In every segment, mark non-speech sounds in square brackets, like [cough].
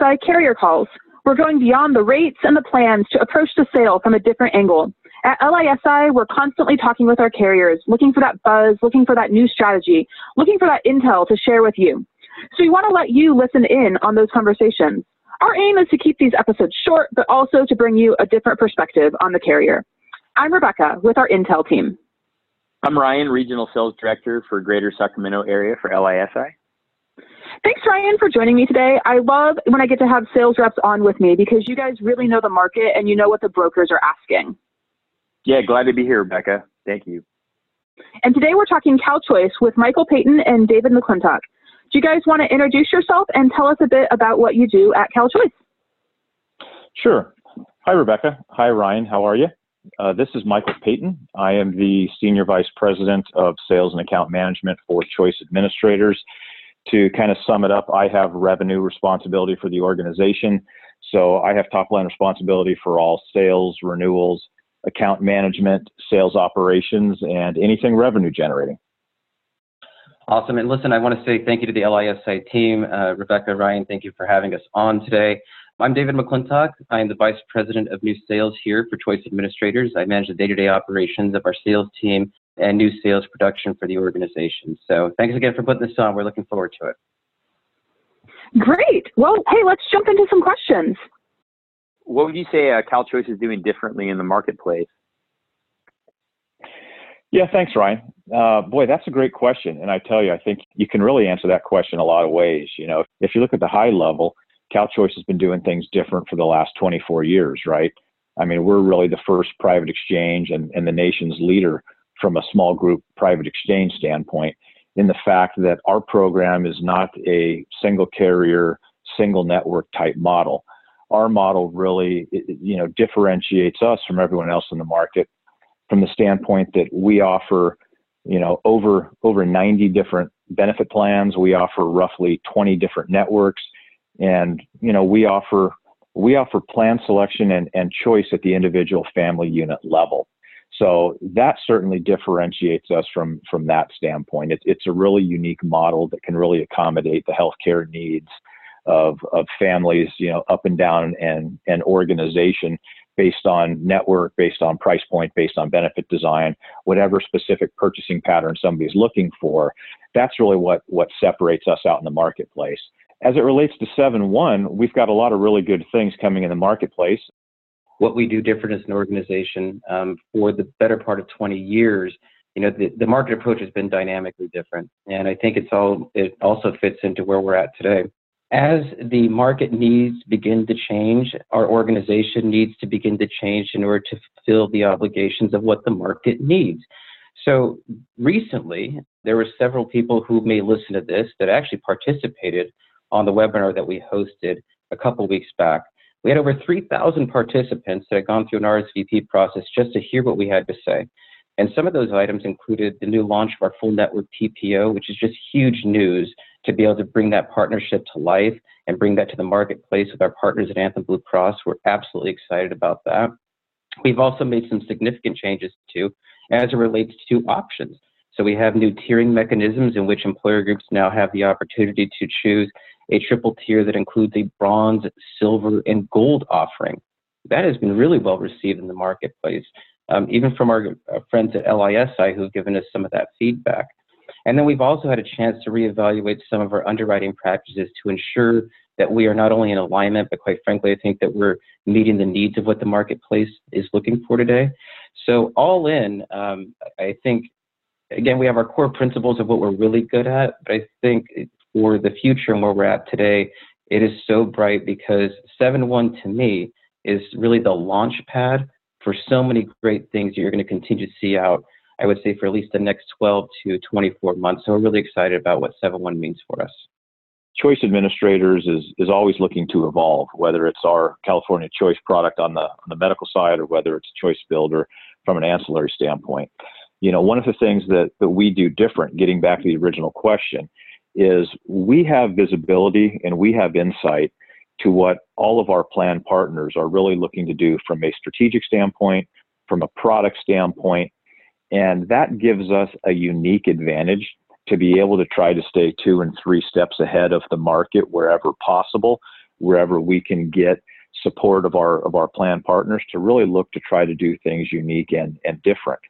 LISI Carrier Calls. We're going beyond the rates and the plans to approach the sale from a different angle. At LISI, we're constantly talking with our carriers, looking for that buzz, looking for that new strategy, looking for that intel to share with you. So we want to let you listen in on those conversations. Our aim is to keep these episodes short, but also to bring you a different perspective on the carrier. I'm Rebecca with our Intel team. I'm Ryan, Regional Sales Director for Greater Sacramento area for LISI. Thanks, Ryan, for joining me today. I love when I get to have sales reps on with me because you guys really know the market and you know what the brokers are asking. Yeah, glad to be here, Rebecca. Thank you. And today we're talking CalChoice with Michael Payton and David McClintock. Do you guys want to introduce yourself and tell us a bit about what you do at CalChoice? Sure. Hi, Rebecca. Hi, Ryan. How are you? Uh, this is Michael Payton. I am the Senior Vice President of Sales and Account Management for Choice Administrators to kind of sum it up, I have revenue responsibility for the organization. So I have top line responsibility for all sales, renewals, account management, sales operations, and anything revenue generating. Awesome. And listen, I want to say thank you to the LISI team. Uh, Rebecca, Ryan, thank you for having us on today. I'm David McClintock. I am the Vice President of New Sales here for Choice Administrators. I manage the day to day operations of our sales team and new sales production for the organization. So thanks again for putting this on. We're looking forward to it. Great. Well, hey, let's jump into some questions. What would you say uh, CalChoice is doing differently in the marketplace? Yeah, thanks, Ryan. Uh, boy, that's a great question. And I tell you, I think you can really answer that question a lot of ways. You know, if you look at the high level, CalChoice has been doing things different for the last 24 years, right? I mean, we're really the first private exchange and, and the nation's leader from a small group private exchange standpoint in the fact that our program is not a single carrier, single network type model. Our model really, you know, differentiates us from everyone else in the market from the standpoint that we offer, you know, over over 90 different benefit plans. We offer roughly 20 different networks, and you know, we offer we offer plan selection and, and choice at the individual family unit level. So that certainly differentiates us from from that standpoint. It's it's a really unique model that can really accommodate the healthcare needs of of families, you know, up and down and and organization based on network, based on price point, based on benefit design, whatever specific purchasing pattern somebody's looking for. That's really what what separates us out in the marketplace. As it relates to 7-1, we've got a lot of really good things coming in the marketplace what we do different as an organization um, for the better part of 20 years you know the, the market approach has been dynamically different. And i think it's all it also fits into where we're at today. As the market needs begin to change our organization needs to begin to change in order to fulfill the obligations of what the market needs. So recently there were several people who may listen to this that actually participated on the webinar that we hosted a couple weeks back we had over 3,000 participants that had gone through an RSVP process just to hear what we had to say. And some of those items included the new launch of our full network PPO, which is just huge news to be able to bring that partnership to life and bring that to the marketplace with our partners at Anthem Blue Cross. We're absolutely excited about that. We've also made some significant changes too as it relates to options. So we have new tiering mechanisms in which employer groups now have the opportunity to choose a triple tier that includes a bronze, silver, and gold offering. That has been really well received in the marketplace, um, even from our, uh, friends at LISI who've given us some of that feedback. And then we've also had a chance to reevaluate some of our underwriting practices to ensure that we are not only in alignment, but quite frankly, I think that we're meeting the needs of what the marketplace is looking for today. So, all in, um, I think, again, we have our core principles of what we're really good at, but I think for the future and where we're at today, it is so bright because 7-1 to me is really the launch pad for so many great things that you're going to continue to see out, I would say, for at least the next 12 to 24 months. So we're really excited about what 7-1 means for us. Choice Administrators is, is always looking to evolve, whether it's our California Choice product on the, on the medical side or whether it's Choice Builder from an ancillary standpoint. You know, one of the things that, that we do different, getting back to the original question, is we have visibility and we have insight to what all of our plan partners are really looking to do from a strategic standpoint, from a product standpoint, and that gives us a unique advantage to be able to try to stay two and three steps ahead of the market wherever possible, wherever we can get support of our of our plan partners to really look to try to do things unique and, and different.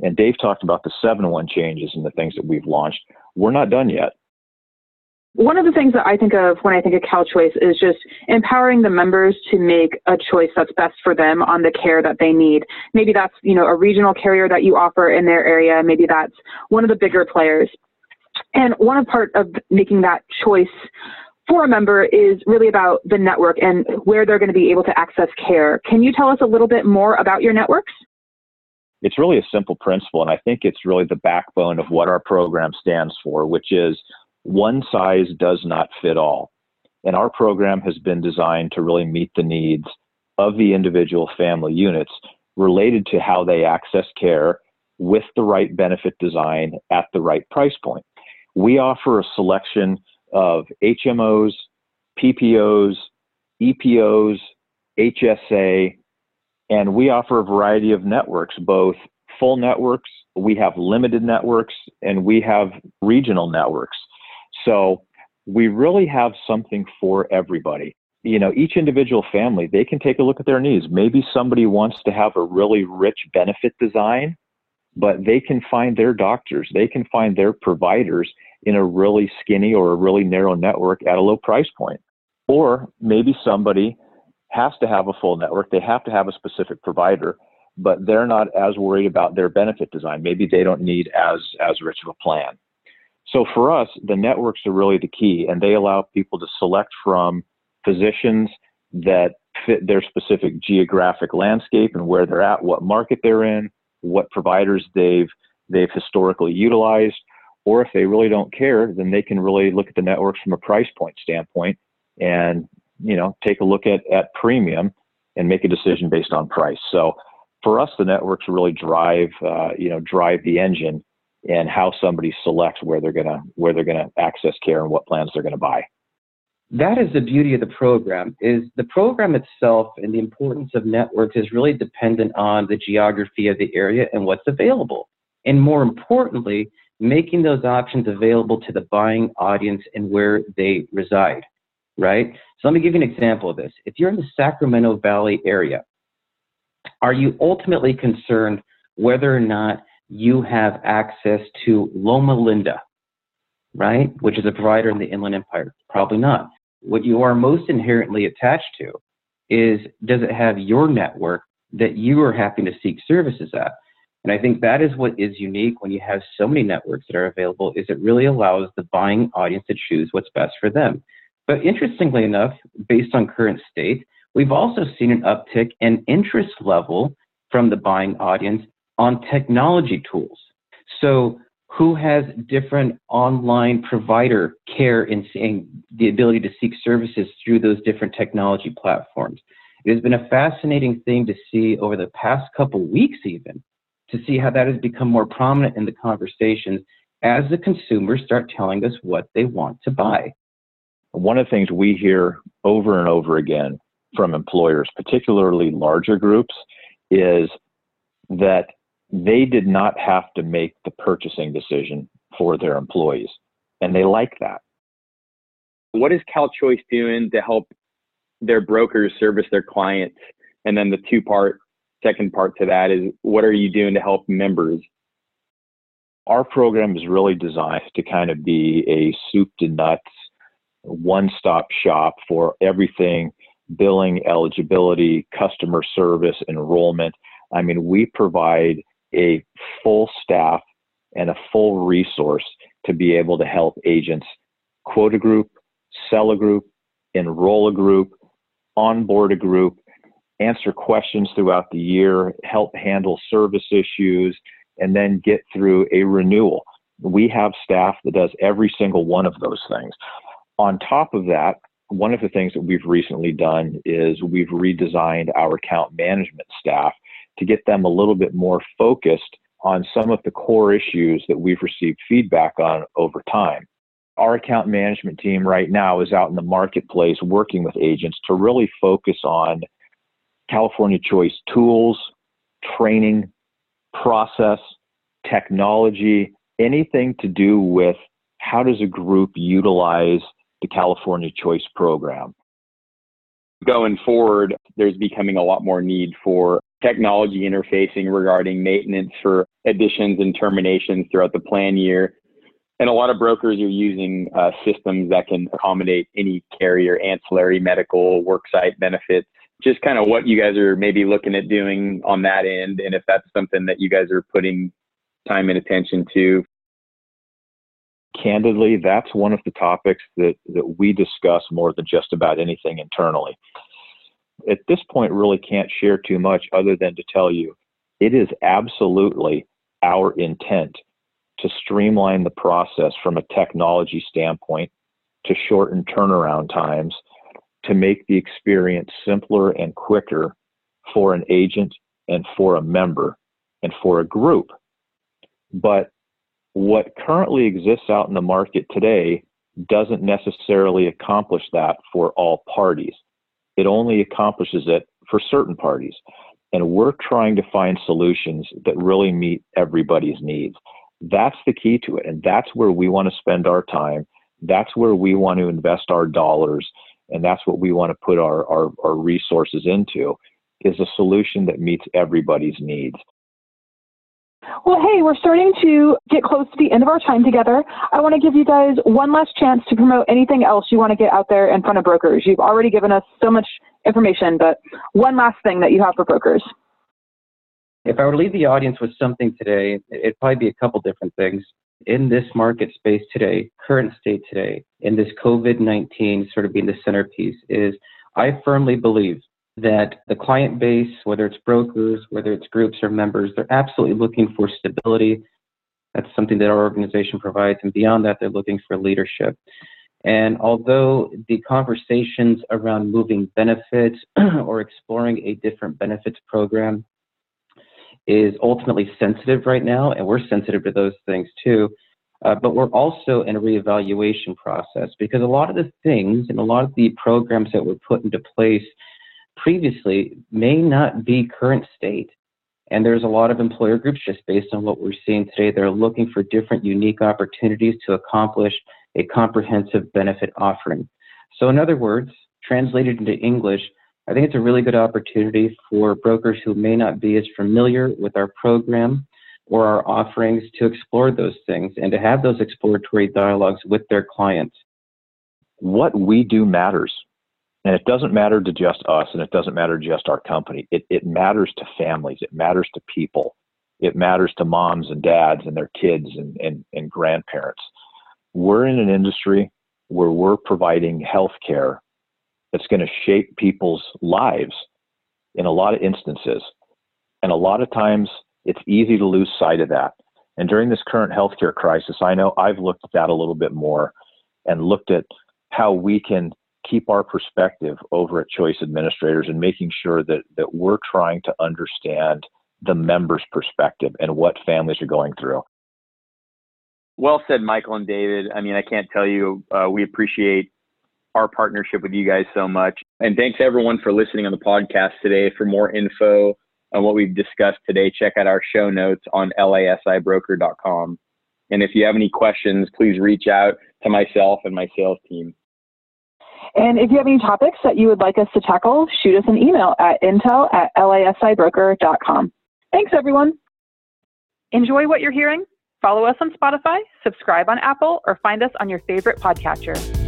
And Dave talked about the 7-1 changes and the things that we've launched. We're not done yet. One of the things that I think of when I think of CalChoice is just empowering the members to make a choice that's best for them on the care that they need. Maybe that's, you know, a regional carrier that you offer in their area. Maybe that's one of the bigger players. And one part of making that choice for a member is really about the network and where they're going to be able to access care. Can you tell us a little bit more about your networks? It's really a simple principle, and I think it's really the backbone of what our program stands for, which is one size does not fit all. And our program has been designed to really meet the needs of the individual family units related to how they access care with the right benefit design at the right price point. We offer a selection of HMOs, PPOs, EPOs, HSA, and we offer a variety of networks, both full networks, we have limited networks, and we have regional networks. So we really have something for everybody. You know, each individual family, they can take a look at their needs. Maybe somebody wants to have a really rich benefit design, but they can find their doctors, they can find their providers in a really skinny or a really narrow network at a low price point. Or maybe somebody has to have a full network, they have to have a specific provider, but they're not as worried about their benefit design. Maybe they don't need as as rich of a plan. So for us, the networks are really the key, and they allow people to select from physicians that fit their specific geographic landscape and where they're at, what market they're in, what providers they've they've historically utilized, or if they really don't care, then they can really look at the networks from a price point standpoint and you know take a look at at premium and make a decision based on price. So for us, the networks really drive uh, you know drive the engine and how somebody selects where they're gonna where they're gonna access care and what plans they're gonna buy. That is the beauty of the program. Is the program itself and the importance of networks is really dependent on the geography of the area and what's available. And more importantly, making those options available to the buying audience and where they reside, right? So let me give you an example of this. If you're in the Sacramento Valley area, are you ultimately concerned whether or not you have access to Loma Linda, right? Which is a provider in the Inland Empire? Probably not. What you are most inherently attached to is does it have your network that you are happy to seek services at? And I think that is what is unique when you have so many networks that are available is it really allows the buying audience to choose what's best for them. But interestingly enough, based on current state, we've also seen an uptick in interest level from the buying audience on technology tools. So who has different online provider care and the ability to seek services through those different technology platforms. It has been a fascinating thing to see over the past couple weeks even to see how that has become more prominent in the conversations as the consumers start telling us what they want to buy. One of the things we hear over and over again from employers, particularly larger groups, is that they did not have to make the purchasing decision for their employees, and they like that. What is CalChoice doing to help their brokers service their clients? And then the two part second part to that is what are you doing to help members? Our program is really designed to kind of be a soup to nuts, one stop shop for everything billing, eligibility, customer service, enrollment. I mean, we provide a full staff and a full resource to be able to help agents quote a group, sell a group, enroll a group, onboard a group, answer questions throughout the year, help handle service issues, and then get through a renewal. We have staff that does every single one of those things. On top of that, one of the things that we've recently done is we've redesigned our account management staff to get them a little bit more focused on some of the core issues that we've received feedback on over time. Our account management team right now is out in the marketplace working with agents to really focus on California Choice tools, training, process, technology, anything to do with how does a group utilize the California Choice program? Going forward, there's becoming a lot more need for technology interfacing regarding maintenance for additions and terminations throughout the plan year. And a lot of brokers are using uh, systems that can accommodate any carrier, ancillary medical, worksite benefits. Just kind of what you guys are maybe looking at doing on that end, and if that's something that you guys are putting time and attention to. Candidly, that's one of the topics that, that we discuss more than just about anything internally. At this point, really can't share too much other than to tell you it is absolutely our intent to streamline the process from a technology standpoint, to shorten turnaround times, to make the experience simpler and quicker for an agent and for a member and for a group. But what currently exists out in the market today doesn't necessarily accomplish that for all parties. It only accomplishes it for certain parties. And we're trying to find solutions that really meet everybody's needs. That's the key to it. And that's where we want to spend our time. That's where we want to invest our dollars. And that's what we want to put our, our, our resources into is a solution that meets everybody's needs. Well, hey, we're starting to get close to the end of our time together. I want to give you guys one last chance to promote anything else you want to get out there in front of brokers. You've already given us so much information, but one last thing that you have for brokers. If I were to leave the audience with something today, it'd probably be a couple different things. In this market space today, current state today, in this COVID 19 sort of being the centerpiece, is I firmly believe that the client base, whether it's brokers, whether it's groups or members, they're absolutely looking for stability. That's something that our organization provides. And beyond that, they're looking for leadership. And although the conversations around moving benefits [clears throat] or exploring a different benefits program is ultimately sensitive right now, and we're sensitive to those things too, uh, but we're also in a reevaluation process because a lot of the things and a lot of the programs that were put into place previously may not be current state. And there's a lot of employer groups, just based on what we're seeing today, they're looking for different unique opportunities to accomplish a comprehensive benefit offering. So, in other words, translated into English, I think it's a really good opportunity for brokers who may not be as familiar with our program or our offerings to explore those things and to have those exploratory dialogues with their clients. What we do matters. And it doesn't matter to just us and it doesn't matter to just our company. It, it matters to families, it matters to people, it matters to moms and dads and their kids and, and, and grandparents. We're in an industry where we're providing health care that's going to shape people's lives in a lot of instances. And a lot of times it's easy to lose sight of that. And during this current healthcare crisis, I know I've looked at that a little bit more and looked at how we can keep our perspective over at Choice Administrators and making sure that, that we're trying to understand the member's perspective and what families are going through. Well said, Michael and David. I mean, I can't tell you, uh, we appreciate our partnership with you guys so much. And thanks everyone for listening on the podcast today. For more info on what we've discussed today, check out our show notes on lisibroker.com. And if you have any questions, please reach out to myself and my sales team. And if you have any topics that you would like us to tackle, shoot us an email at intel at lisibroker.com. Thanks, everyone. Enjoy what you're hearing? Follow us on Spotify, subscribe on Apple, or find us on your favorite podcatcher.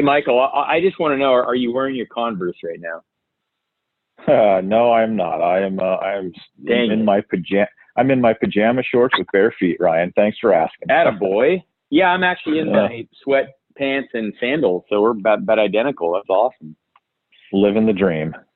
Hey, Michael, I, I just want to know: are, you wearing your Converse right now? Uh, no, I'm not. I am. Uh, I am Dang in it. my pajama. I'm in my pajama shorts with bare feet. Ryan, thanks for asking. Atta boy. Yeah, I'm actually in yeah. my sweatpants and sandals, so we're about, about identical. That's awesome. Living the dream.